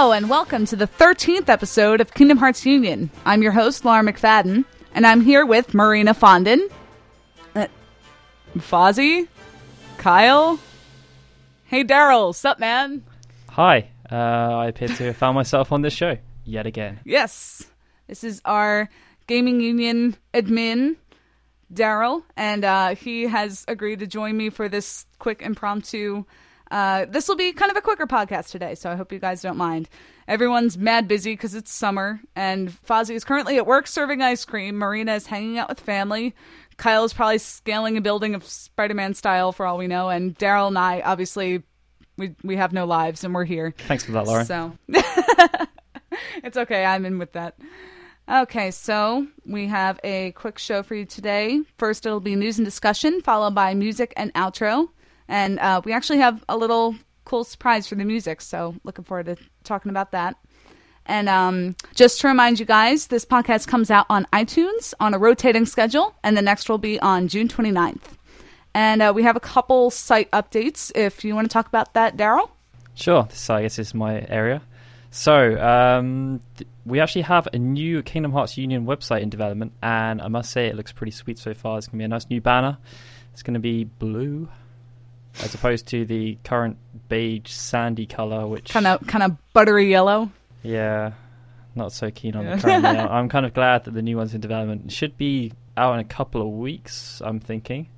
Hello, and welcome to the 13th episode of Kingdom Hearts Union. I'm your host, Lauren McFadden, and I'm here with Marina Fondon, uh, Fozzie, Kyle. Hey, Daryl. Sup, man? Hi, uh, I appear to have found myself on this show yet again. Yes. This is our Gaming Union admin, Daryl, and uh, he has agreed to join me for this quick impromptu. Uh, this will be kind of a quicker podcast today, so I hope you guys don't mind. Everyone's mad busy because it's summer, and Fozzie is currently at work serving ice cream. Marina is hanging out with family. Kyle is probably scaling a building of Spider-Man style for all we know, and Daryl and I obviously we we have no lives and we're here. Thanks for that, Lauren. So it's okay. I'm in with that. Okay, so we have a quick show for you today. First, it'll be news and discussion, followed by music and outro. And uh, we actually have a little cool surprise for the music, so looking forward to talking about that. And um, just to remind you guys, this podcast comes out on iTunes on a rotating schedule, and the next will be on June 29th. And uh, we have a couple site updates if you want to talk about that, Daryl. Sure, this I guess is my area. So, um, th- we actually have a new Kingdom Hearts Union website in development, and I must say it looks pretty sweet so far. It's going to be a nice new banner. It's going to be blue, as opposed to the current beige sandy color, which Kind of, kind of buttery yellow. yeah, not so keen on Yeah. the current. I'm kind of glad that the new one's in development. It should be out in a couple of weeks. I'm thinking.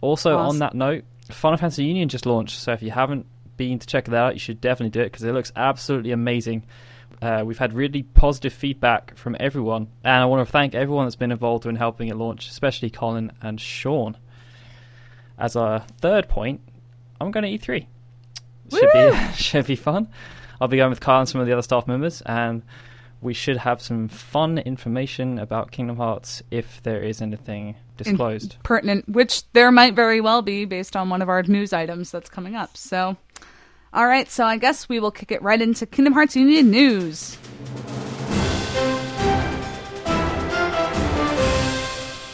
Also, Awesome. on that note, Final Fantasy Union just launched, so if you haven't been to check that out, you should definitely do it because it looks absolutely amazing. Uh, we've had really positive feedback from everyone, and I want to thank everyone that's been involved in helping it launch, especially Colin and Sean. As a third point, I'm going to E3. Should Woo! be should be fun. I'll be going with Kyle and some of the other staff members, and we should have some fun information about Kingdom Hearts if there is anything disclosed. pertinent, which there might very well be based on one of our news items that's coming up. So, all right, so I guess we will kick it right into Kingdom Hearts Union news.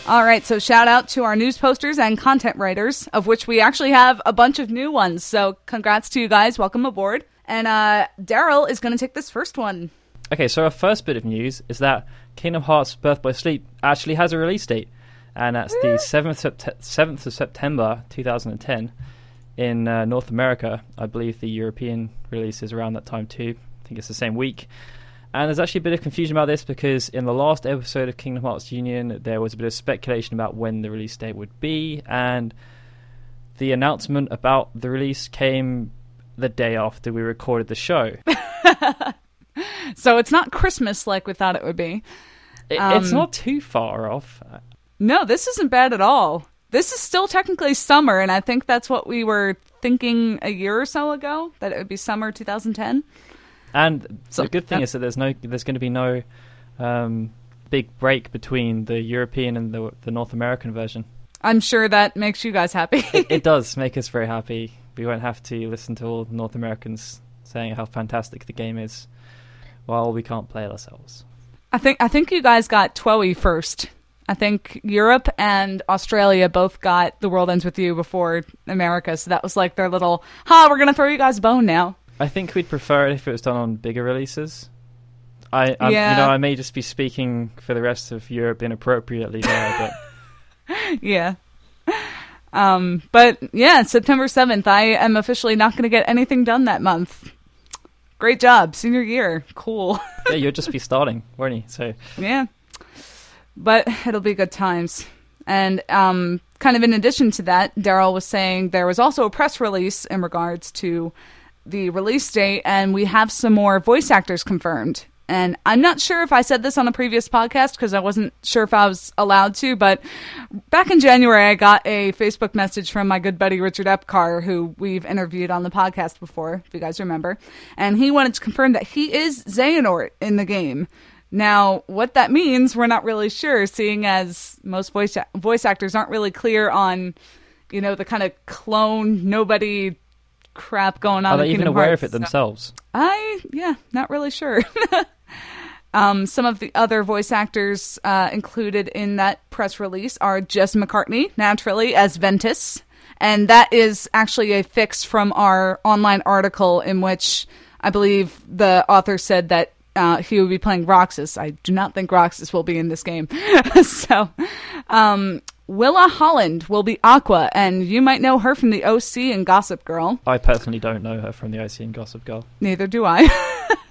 All right, so shout out to our news posters and content writers, of which we actually have a bunch of new ones. So, congrats to you guys. Welcome aboard. And uh, Daryl is going to take this first one. Okay, so our first bit of news is that Kingdom Hearts Birth by Sleep actually has a release date, and that's the 7th, Sept- 7th of September 2010 in uh, North America. I believe the European release is around that time too. I think it's the same week. And there's actually a bit of confusion about this because in the last episode of Kingdom Hearts Union, there was a bit of speculation about when the release date would be, and the announcement about the release came the day after we recorded the show. So, it's not Christmas like we thought it would be. It, it's Um, not too far off. No, this isn't bad at all. This is still technically summer, and I think that's what we were thinking a year or so ago that it would be summer 2010. And So- the good thing yeah. is that there's no, there's going to be no um, big break between the European and the the North American version. I'm sure that makes you guys happy. It, it does make us very happy. We won't have to listen to all the North Americans saying how fantastic the game is, while we can't play it ourselves. I think I think you guys got TWOE first. I think Europe and Australia both got The World Ends With You before America, so that was like their little, ha, we're gonna throw you guys a bone now. I think we'd prefer it if it was done on bigger releases. I, I Yeah. you know, I may just be speaking for the rest of Europe inappropriately there, but yeah. Um, but yeah, September 7th, I am officially not going to get anything done that month. Great job, senior year. Cool. yeah, you'd just be starting, won't you? So yeah. But it'll be good times. And um, kind of in addition to that, Daryl was saying there was also a press release in regards to the release date, and we have some more voice actors confirmed. And I'm not sure if I said this on a previous podcast because I wasn't sure if I was allowed to, but back in January, I got a Facebook message from my good buddy Richard Epcar, who we've interviewed on the podcast before, if you guys remember. And he wanted to confirm that he is Xehanort in the game. Now, what that means, we're not really sure, seeing as most voice voice actors aren't really clear on, you know, the kind of clone nobody crap going on. are they even aware Hearts. of it themselves? I yeah, not really sure. um, some of the other voice actors uh, included in that press release are Jesse McCartney, naturally as Ventus, and that is actually a fix from our online article in which I believe the author said that uh, he would be playing Roxas. I do not think Roxas will be in this game. so, um, Willa Holland will be Aqua, and you might know her from the OC and Gossip Girl. I personally don't know her from the OC and Gossip Girl. Neither do I.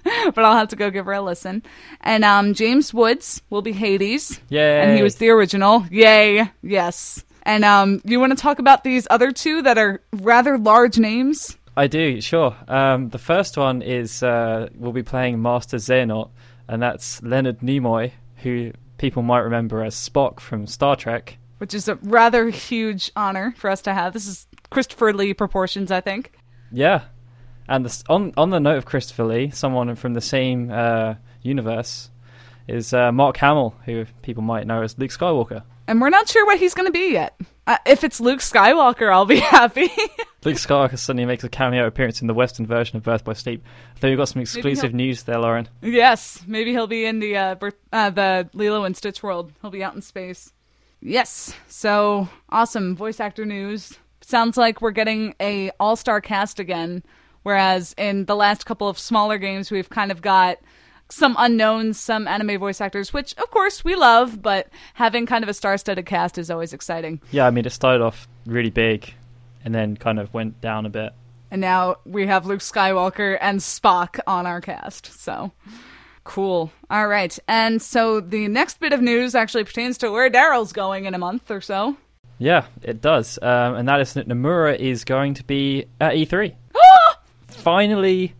but I'll have to go give her a listen. And um, James Woods will be Hades. Yay. And he was the original. Yay. Yes. And um, you want to talk about these other two that are rather large names? I do, sure. Um, the first one is uh, we'll be playing Master Xehanort, and that's Leonard Nimoy, who people might remember as Spock from Star Trek. Which is a rather huge honor for us to have. This is Christopher Lee proportions, I think. Yeah, and the, on on the note of Christopher Lee, someone from the same uh, universe is uh, Mark Hamill, who people might know as Luke Skywalker. And we're not sure what he's going to be yet. Uh, if it's Luke Skywalker, I'll be happy. Luke Skywalker suddenly makes a cameo appearance in the Western version of Birth by Sleep. I think we've got some exclusive news there, Lauren. yes, maybe he'll be in the uh, birth, uh, the Lilo and Stitch world. He'll be out in space. Yes, so awesome voice actor news. Sounds like we're getting a all star cast again, whereas in the last couple of smaller games we've kind of got some unknowns, some anime voice actors, which of course we love, but having kind of a star-studded cast is always exciting. Yeah, I mean it started off really big, and then kind of went down a bit. And now we have Luke Skywalker and Spock on our cast. So cool. All right, and so the next bit of news actually pertains to where Daryl's going in a month or so. Yeah, it does, um, and that is that Nomura is going to be at E3. Finally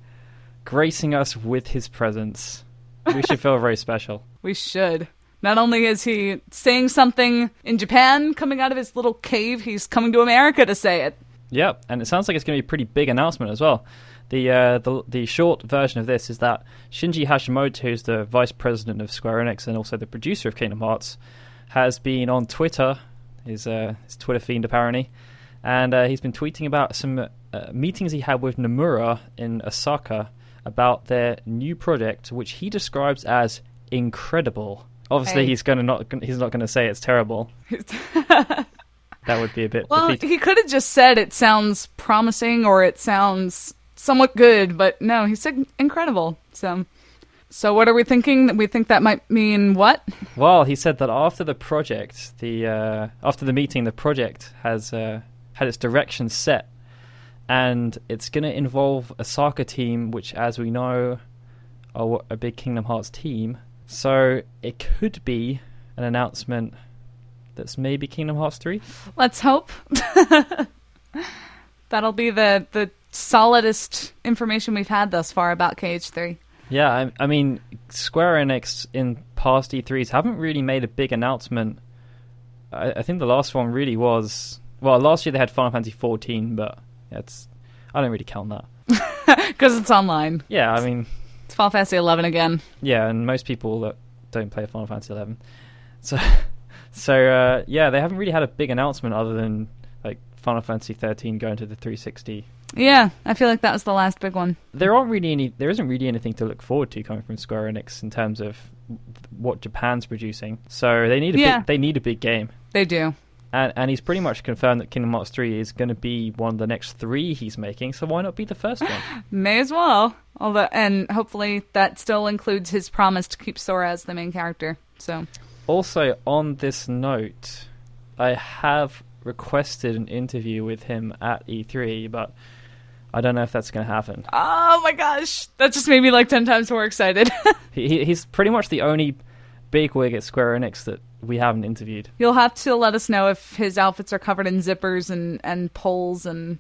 gracing us with his presence. We should feel very special. We should. Not only is he saying something in Japan coming out of his little cave, he's coming to America to say it. Yep, and it sounds like it's going to be a pretty big announcement as well. The, uh, the the short version of this is that Shinji Hashimoto, who's the vice president of Square Enix and also the producer of Kingdom Hearts, has been on Twitter, his, uh, his Twitter fiend apparently, and uh, he's been tweeting about some uh, meetings he had with Nomura in Osaka about their new project, which he describes as incredible. Obviously, Hey. he's going to not he's not going to say it's terrible. that would be a bit. Well, defeating. he could have just said it sounds promising or it sounds somewhat good, but no, he said incredible. So, so what are we thinking? We think that might mean what? Well, he said that after the project, the uh, after the meeting, the project has uh, had its direction set, and it's going to involve a soccer team, which, as we know, are a big Kingdom Hearts team. So it could be an announcement that's maybe Kingdom Hearts three. Let's hope. That'll be the the solidest information we've had thus far about KH3. Yeah, I, I mean, Square Enix in past E3s haven't really made a big announcement. I, I think the last one really was well, last year they had Final Fantasy 14, but it's I don't really count that. Because it's online. Yeah, I mean, It's Final Fantasy 11 again. yeah, and most people that don't play Final Fantasy Eleven, so so uh, yeah, they haven't really had a big announcement other than like Final Fantasy thirteen going to the 360. Yeah, I feel like that was the last big one. There aren't really any. There isn't really anything to look forward to coming from Square Enix in terms of what Japan's producing. So they need a Yeah. big, they need a big game. They do. And, and he's pretty much confirmed that Kingdom Hearts 3 is going to be one of the next three he's making, so why not be the first one? May as well. Although, and hopefully that still includes his promise to keep Sora as the main character. So, also, on this note, I have requested an interview with him at E3, but I don't know if that's going to happen. oh my gosh, that just made me like ten times more excited. He, he- he's pretty much the only bigwig at Square Enix that we haven't interviewed. You'll have to let us know if his outfits are covered in zippers and and poles and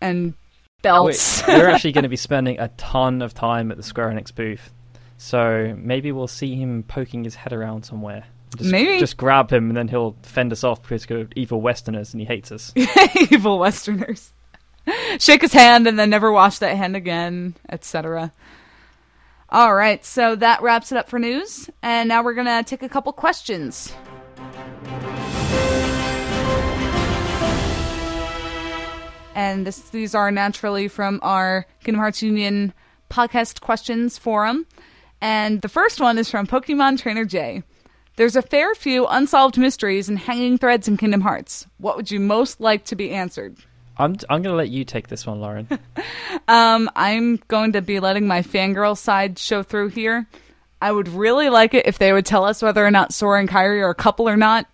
and belts. We're, we're actually going to be spending a ton of time at the Square Enix booth, so maybe we'll see him poking his head around somewhere. Just, Maybe. just grab him and then he'll fend us off because we're evil Westerners and he hates us. Evil Westerners. Shake his hand and then never wash that hand again, etc. All right, so that wraps it up for news, and now we're gonna take a couple questions. And this, these are naturally from our Kingdom Hearts Union podcast questions forum. And the first one is from Pokemon Trainer J. There's a fair few unsolved mysteries and hanging threads in Kingdom Hearts. What would you most like to be answered? I'm I'm going to let you take this one, Lauren. Um, I'm going to be letting my fangirl side show through here. I would really like it if they would tell us whether or not Sora and Kairi are a couple or not.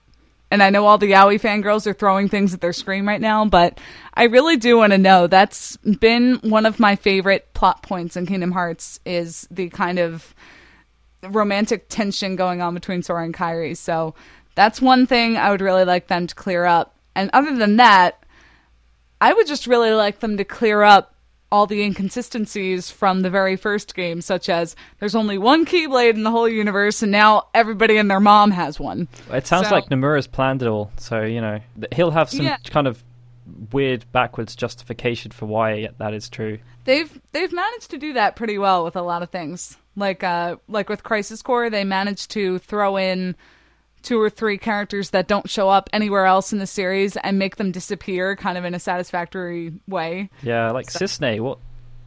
And I know all the Yaoi fangirls are throwing things at their screen right now, but I really do want to know. That's been one of my favorite plot points in Kingdom Hearts is the kind of romantic tension going on between Sora and Kairi. So that's one thing I would really like them to clear up. And other than that, I would just really like them to clear up all the inconsistencies from the very first game, such as there's only one Keyblade in the whole universe, and now everybody and their mom has one. It sounds So- like Nomura's planned it all, so you know he'll have some Yeah. kind of weird backwards justification for why that is true. They've they've managed to do that pretty well with a lot of things. Like uh like with Crisis Core, they managed to throw in two or three characters that don't show up anywhere else in the series and make them disappear kind of in a satisfactory way. Yeah, like Cissnei. What?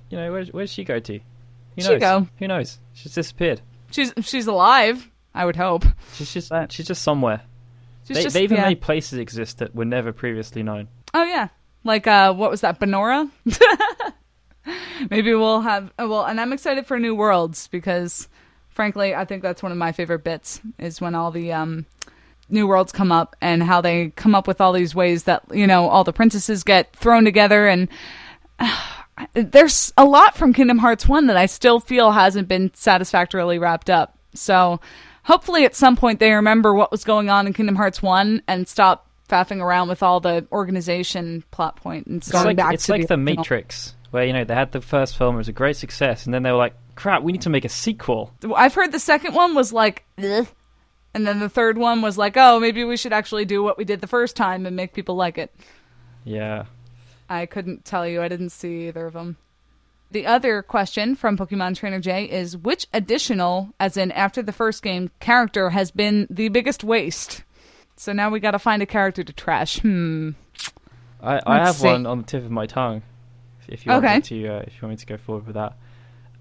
You know, where where did she go to? Who She knows? go. Who knows? She's disappeared. She's she's alive, I would hope. She's just But- she's just somewhere. She's They, just, they even yeah. made places exist that were never previously known. Oh yeah, like uh, what was that, Banora? Maybe we'll have. Well, and I'm excited for New Worlds because, frankly, I think that's one of my favorite bits is when all the um, New Worlds come up and how they come up with all these ways that you know all the princesses get thrown together and. there's a lot from Kingdom Hearts 1 that I still feel hasn't been satisfactorily wrapped up. So hopefully at some point they remember what was going on in Kingdom Hearts 1 and stop faffing around with all the organization plot point and It's start like back it's to like the original. Matrix, where you know they had the first film, it was a great success, and then they were like, "Crap, we need to make a sequel." I've heard the second one was like "Ugh," and then the third one was like, "Oh, maybe we should actually do what we did the first time and make people like it." Yeah, I couldn't tell you. I didn't see either of them. The other question from Pokemon Trainer J is which additional, as in after the first game, character has been the biggest waste? So now we got to find a character to trash. Hmm. I, I Let's have see. one on the tip of my tongue. If you want Okay. me to, uh, if you want me to go forward with that,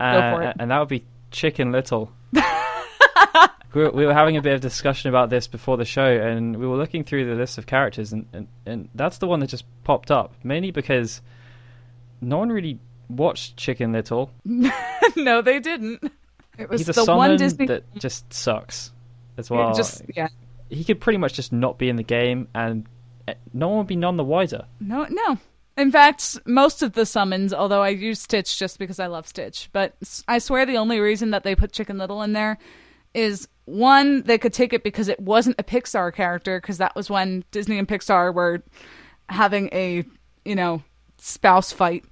uh, and that would be Chicken Little. we, were, we were having a bit of discussion about this before the show, and we were looking through the list of characters, and, and, and that's the one that just popped up, mainly because no one really watched Chicken Little. no, they didn't. It was He's a the one Disney. that just sucks as well. just yeah. he could pretty much just not be in the game, and uh, no one would be none the wiser. No, no. In fact, most of the summons, although I use Stitch just because I love Stitch, but I swear the only reason that they put Chicken Little in there is one, they could take it because it wasn't a Pixar character, because that was when Disney and Pixar were having a, you know, spouse fight.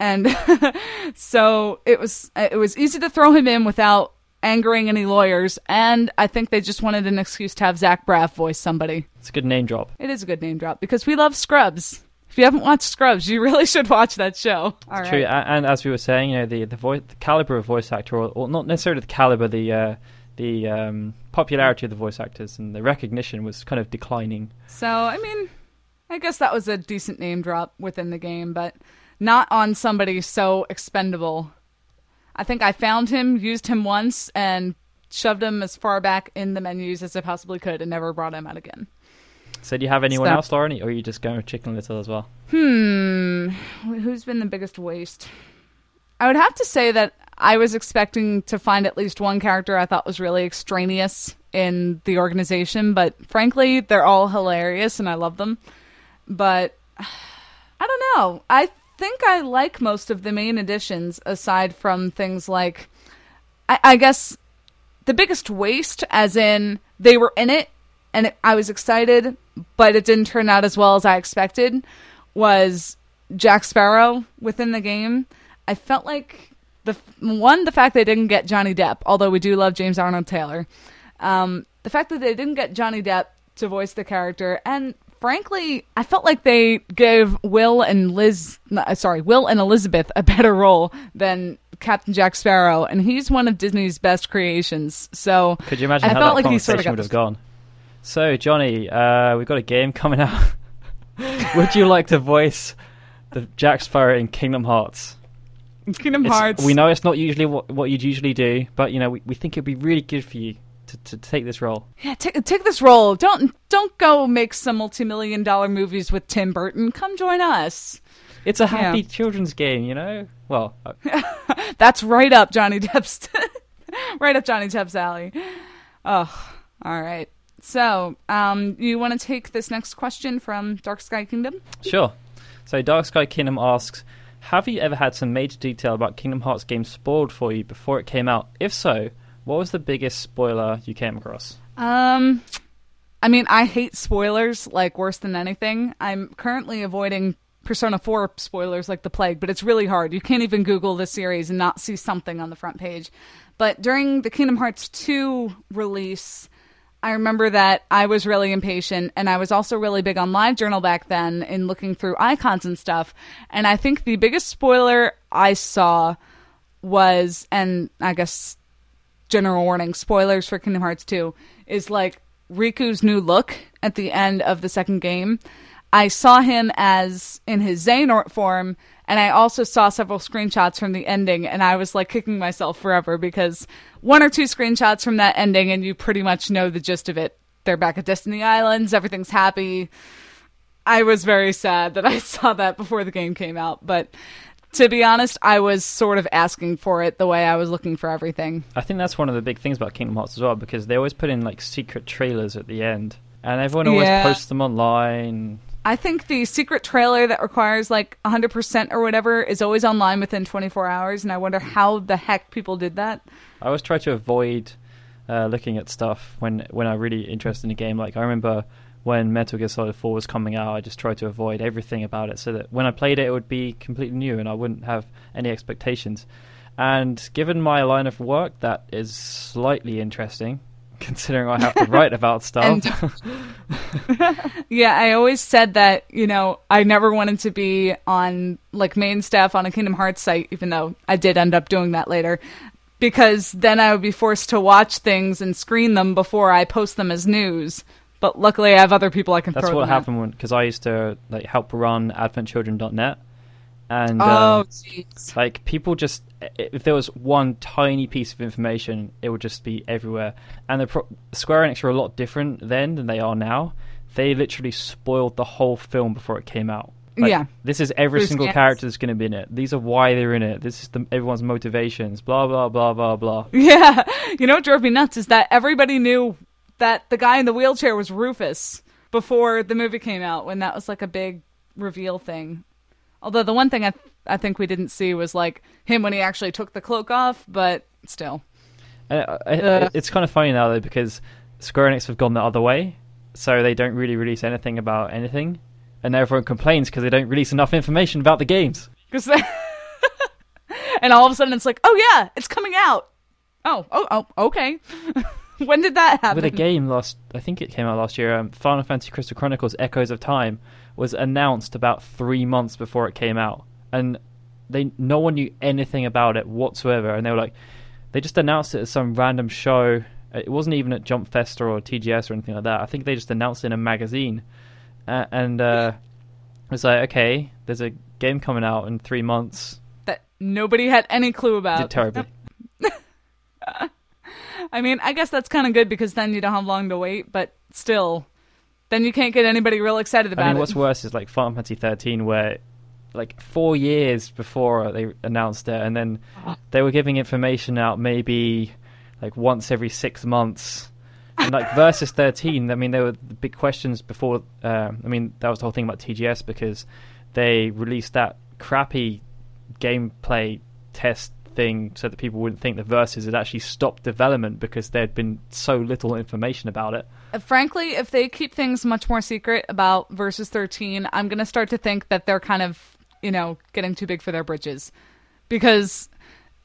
And so it was it was easy to throw him in without angering any lawyers, and I think they just wanted an excuse to have Zach Braff voice somebody. It's a good name drop. It is a good name drop because we love Scrubs. If you haven't watched Scrubs, you really should watch that show. All right. True, a- and as we were saying, you know, the the, voice, the caliber of voice actor, or, or not necessarily the caliber, the uh, the um, popularity of the voice actors and the recognition was kind of declining. So, I mean, I guess that was a decent name drop within the game, but not on somebody so expendable. I think I found him, used him once, and shoved him as far back in the menus as I possibly could and never brought him out again. So, do you have anyone Stop. else, Lauren, or are you just going with Chicken Little as well? Hmm. Who's been the biggest waste? I would have to say that I was expecting to find at least one character I thought was really extraneous in the organization, but frankly, they're all hilarious and I love them. But I don't know. I think I like most of the main additions aside from things like I, I guess the biggest waste, as in they were in it and it, I was excited, but it didn't turn out as well as I expected, was Jack Sparrow within the game. I felt like the one, the fact they didn't get Johnny Depp, although we do love James Arnold Taylor, um, the fact that they didn't get Johnny Depp to voice the character, and frankly, I felt like they gave Will and Liz, uh, sorry, Will and Elizabeth a better role than Captain Jack Sparrow, and he's one of Disney's best creations. So Could you imagine I how felt that like he sort conversation of would have gone? So, Johnny, uh, we've got a game coming out. would you like to voice the Jack Sparrow in Kingdom Hearts? Kingdom It's- Hearts. We know it's not usually what, what you'd usually do, but you know we, we think it'd be really good for you. to, to take this role. Yeah, take take this role. Don't don't go make some multi-million dollar movies with Tim Burton. Come join us. It's a happy yeah. children's game, you know. Well, uh, that's right up Johnny Depp's right up Johnny Depp's alley. Oh, all right. So, um, you want to take this next question from Dark Sky Kingdom? Sure. So, Dark Sky Kingdom asks, "Have you ever had some major detail about Kingdom Hearts games spoiled for you before it came out? If so, what was the biggest spoiler you came across?" Um, I mean, I hate spoilers like worse than anything. I'm currently avoiding Persona 4 spoilers like the plague, but it's really hard. You can't even Google the series and not see something on the front page. But during the Kingdom Hearts 2 release, I remember that I was really impatient and I was also really big on LiveJournal back then in looking through icons and stuff. And I think the biggest spoiler I saw was, and I guess general warning, spoilers for Kingdom Hearts 2, is like Riku's new look at the end of the second game. I saw him as in his Xehanort form, and I also saw several screenshots from the ending, and I was like kicking myself forever because one or two screenshots from that ending, and you pretty much know the gist of it. They're back at Destiny Islands, everything's happy. I was very sad that I saw that before the game came out, but to be honest, I was sort of asking for it the way I was looking for everything. I think that's one of the big things about Kingdom Hearts as well, because they always put in like secret trailers at the end, and everyone always yeah. posts them online. I think the secret trailer that requires like 100% or whatever is always online within 24 hours, and I wonder how the heck people did that. I always try to avoid uh, looking at stuff when when I'm really interested in a game. Like I remember when Metal Gear Solid 4 was coming out, I just tried to avoid everything about it so that when I played it, it would be completely new and I wouldn't have any expectations. And given my line of work, that is slightly interesting considering I have to write about stuff. yeah, I always said that, you know, I never wanted to be on like main staff on a Kingdom Hearts site, even though I did end up doing that later. Because then I would be forced to watch things and screen them before I post them as news. But luckily, I have other people I can. That's what happened because I used to like help run AdventChildren.net, and oh, um, like people just if there was one tiny piece of information, it would just be everywhere. And the Pro- Square Enix were a lot different then than they are now. They literally spoiled the whole film before it came out. Like, yeah, this is every Bruce single character that's going to be in it. These are why they're in it. This is the, everyone's motivations. Blah blah blah blah blah. Yeah, you know what drove me nuts is that everybody knew that the guy in the wheelchair was Rufus before the movie came out. When that was like a big reveal thing. Although the one thing I I think we didn't see was like him when he actually took the cloak off, but still. Uh, uh, it's kind of funny now though because Square Enix have gone the other way, so they don't really release anything about anything, and everyone complains because they don't release enough information about the games. Because and all of a sudden it's like, oh yeah, it's coming out. Oh, oh, oh, okay. when did that happen? With a game last, I think it came out last year. Um, Final Fantasy Crystal Chronicles: Echoes of Time was announced about three months before it came out, and they no one knew anything about it whatsoever. And they were like, they just announced it as some random show. It wasn't even at Jump Festa or TGS or anything like that. I think they just announced it in a magazine, uh, and uh, it was like, okay, there's a game coming out in three months that nobody had any clue about. Did terribly. I mean, I guess that's kind of good because then you don't have long to wait, but still, then you can't get anybody real excited about it. I mean, it. what's worse is like Final Fantasy 13, where like four years before they announced it, and then they were giving information out maybe like once every six months. And like Versus 13, I mean, there were big questions before. Uh, I mean, that was the whole thing about TGS because they released that crappy gameplay test thing so that people wouldn't think the Versus had actually stopped development because there had been so little information about it. Uh, frankly, if they keep things much more secret about Versus 13, I'm going to start to think that they're kind of, you know, getting too big for their britches. Because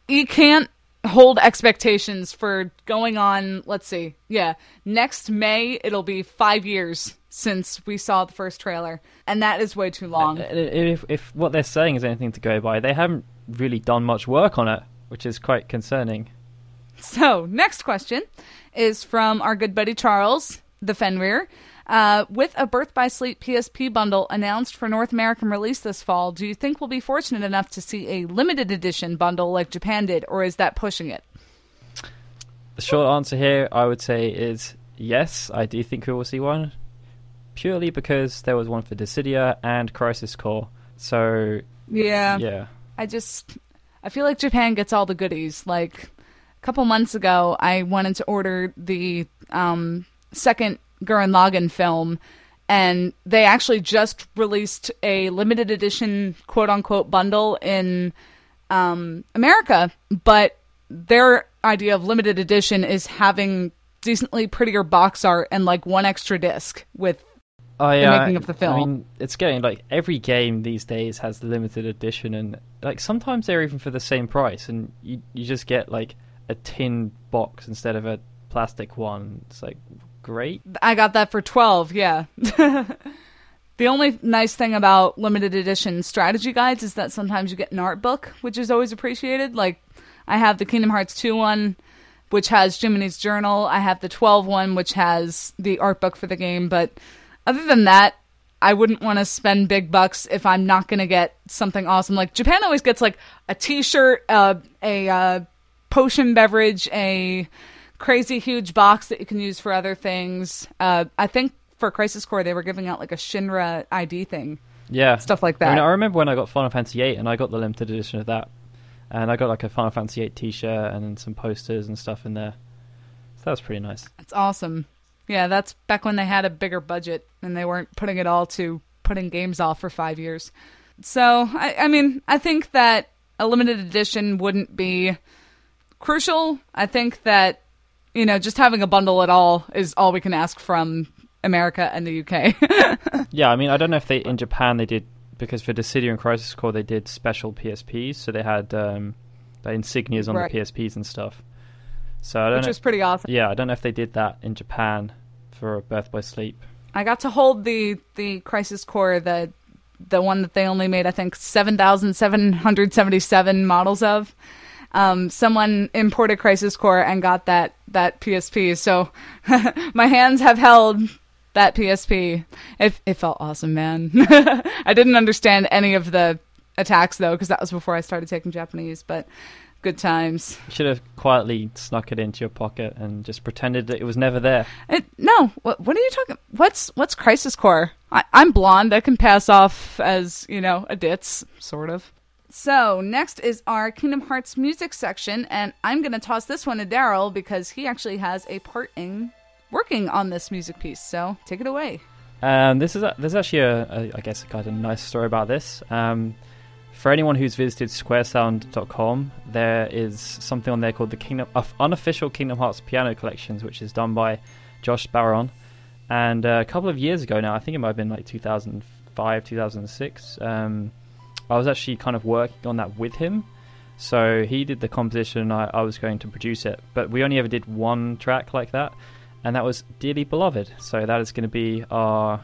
you can't hold expectations for going on, let's see, yeah, next May, it'll be five years since we saw the first trailer. And that is way too long. If, if what they're saying is anything to go by, they haven't really done much work on it, which is quite concerning. So, next question is from our good buddy Charles, the Fenrir. Uh, with a Birth by Sleep PSP bundle announced for North American release this fall, do you think we'll be fortunate enough to see a limited edition bundle like Japan did, or is that pushing it? the short answer here, I would say, is yes. I do think we will see one, purely because there was one for Dissidia and Crisis Core. So Yeah. yeah, I just I feel like Japan gets all the goodies. Like a couple months ago, I wanted to order the um, second Gurren Lagann film, and they actually just released a limited edition quote unquote bundle in um, America, but their idea of limited edition is having decently prettier box art and like one extra disc with Oh yeah, making of the film. I mean, it's getting like every game these days has the limited edition, and like sometimes they're even for the same price, and you you just get like a tin box instead of a plastic one. It's like great. I got that for 12, yeah. the only nice thing about limited edition strategy guides is that sometimes you get an art book, which is always appreciated. Like, I have the Kingdom Hearts 2 one, which has Jiminy's journal. I have the 12 one, which has the art book for the game. But other than that, I wouldn't want to spend big bucks if I'm not going to get something awesome. Like, Japan always gets, like, a t shirt, uh, a uh, potion beverage, a crazy huge box that you can use for other things. Uh, I think for Crisis Core they were giving out like a Shinra ID thing, Yeah, stuff like I, that. mean, I remember when I got Final Fantasy VIII, and I got the limited edition of that, and I got like a Final Fantasy VIII T-shirt and some posters and stuff in there. So that was pretty nice. That's awesome. Yeah, that's back when they had a bigger budget and they weren't putting it all to putting games off for five years. So I, I mean, I think that a limited edition wouldn't be crucial. I think that you know just having a bundle at all is all we can ask from America and the UK. Yeah, I mean, I don't know if they in Japan they did because for Dissidia and Crisis Core they did special PSPs, so they had um, the insignias on Right. the PSPs and stuff. So I don't which know. was pretty awesome. Yeah, I don't know if they did that in Japan for Birth by Sleep. I got to hold the the Crisis Core, the the one that they only made, I think, seven thousand seven hundred seventy seven models of. Um, someone imported Crisis Core and got that that PSP, so my hands have held that PSP. It it felt awesome, man. I didn't understand any of the attacks though, because that was before I started taking Japanese. But good times. You should have quietly snuck it into your pocket and just pretended that it was never there. It, no, what, what are you talking? What's what's Crisis Core? I, I'm blonde. I can pass off as you know a ditz, sort of. So next is our Kingdom Hearts music section, and I'm gonna toss this one to Daryl because he actually has a part in working on this music piece. So take it away. Um, this is a, there's actually a, a I guess kind of nice story about this. Um, for anyone who's visited SquareSound.com, there is something on there called the Kingdom unofficial Kingdom Hearts piano collections, which is done by Josh Barron. And uh, a couple of years ago now, I think it might have been like 2005, 2006. Um, I was actually kind of working on that with him. So he did the composition, and I, I was going to produce it. But we only ever did one track like that, and that was Dearly Beloved. So that is going to be our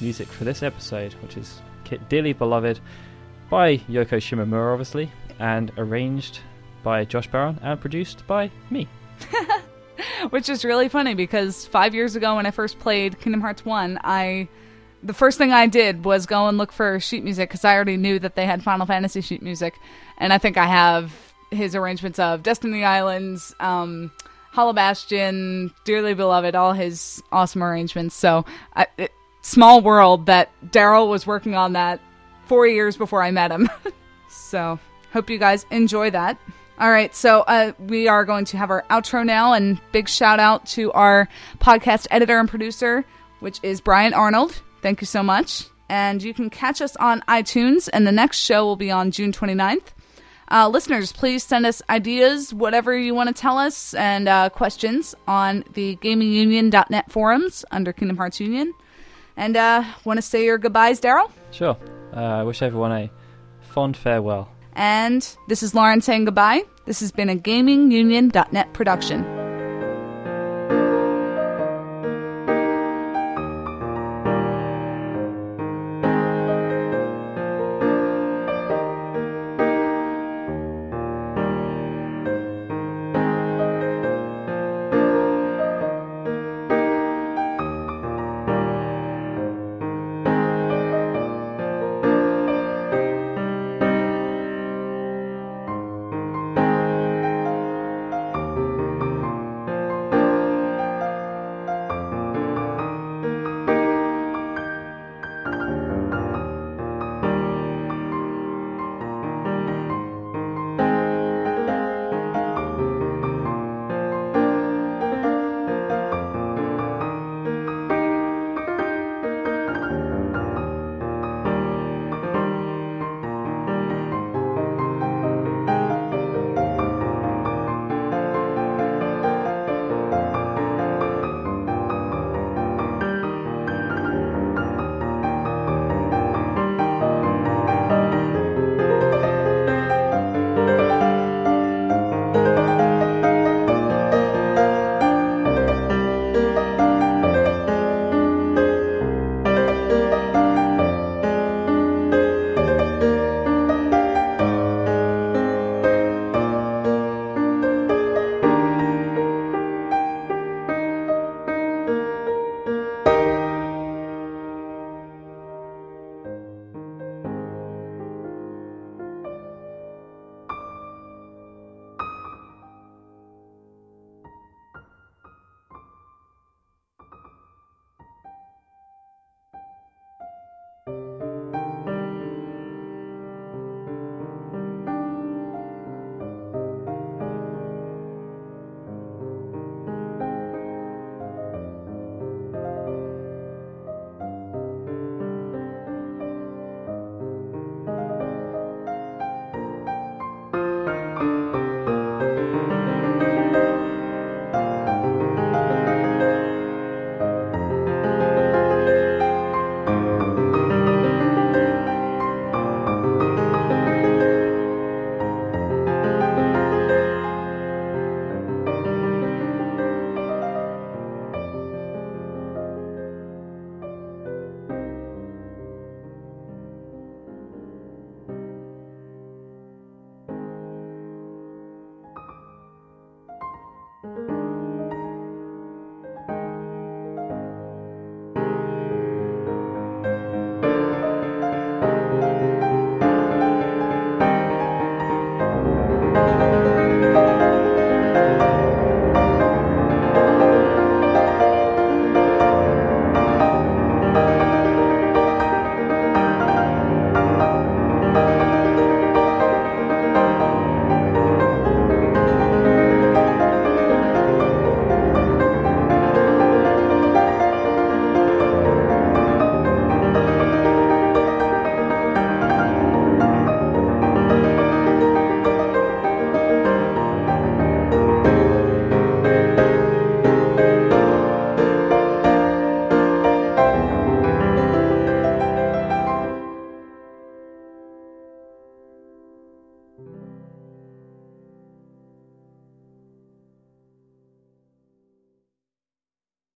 music for this episode, which is Dearly Beloved by Yoko Shimomura, obviously, and arranged by Josh Barron and produced by me. Which is really funny because five years ago when I first played Kingdom Hearts 1, I the first thing I did was go and look for sheet music because I already knew that they had Final Fantasy sheet music, and I think I have his arrangements of Destiny Islands, um, Hollow Bastion, Dearly Beloved, all his awesome arrangements. So, I, it, small world that Daryl was working on that four years before I met him. so, hope you guys enjoy that. All right, so uh, we are going to have our outro now, and big shout out to our podcast editor and producer, which is Brian Arnold. Thank you so much. And you can catch us on iTunes, and the next show will be on June 29th. Uh, listeners, please send us ideas, whatever you want to tell us, and uh, questions on the gamingunion.net forums under Kingdom Hearts Union. And uh, want to say your goodbyes, Daryl? Sure. Uh, I wish everyone a fond farewell. And this is Lauren saying goodbye. This has been a gamingunion.net production.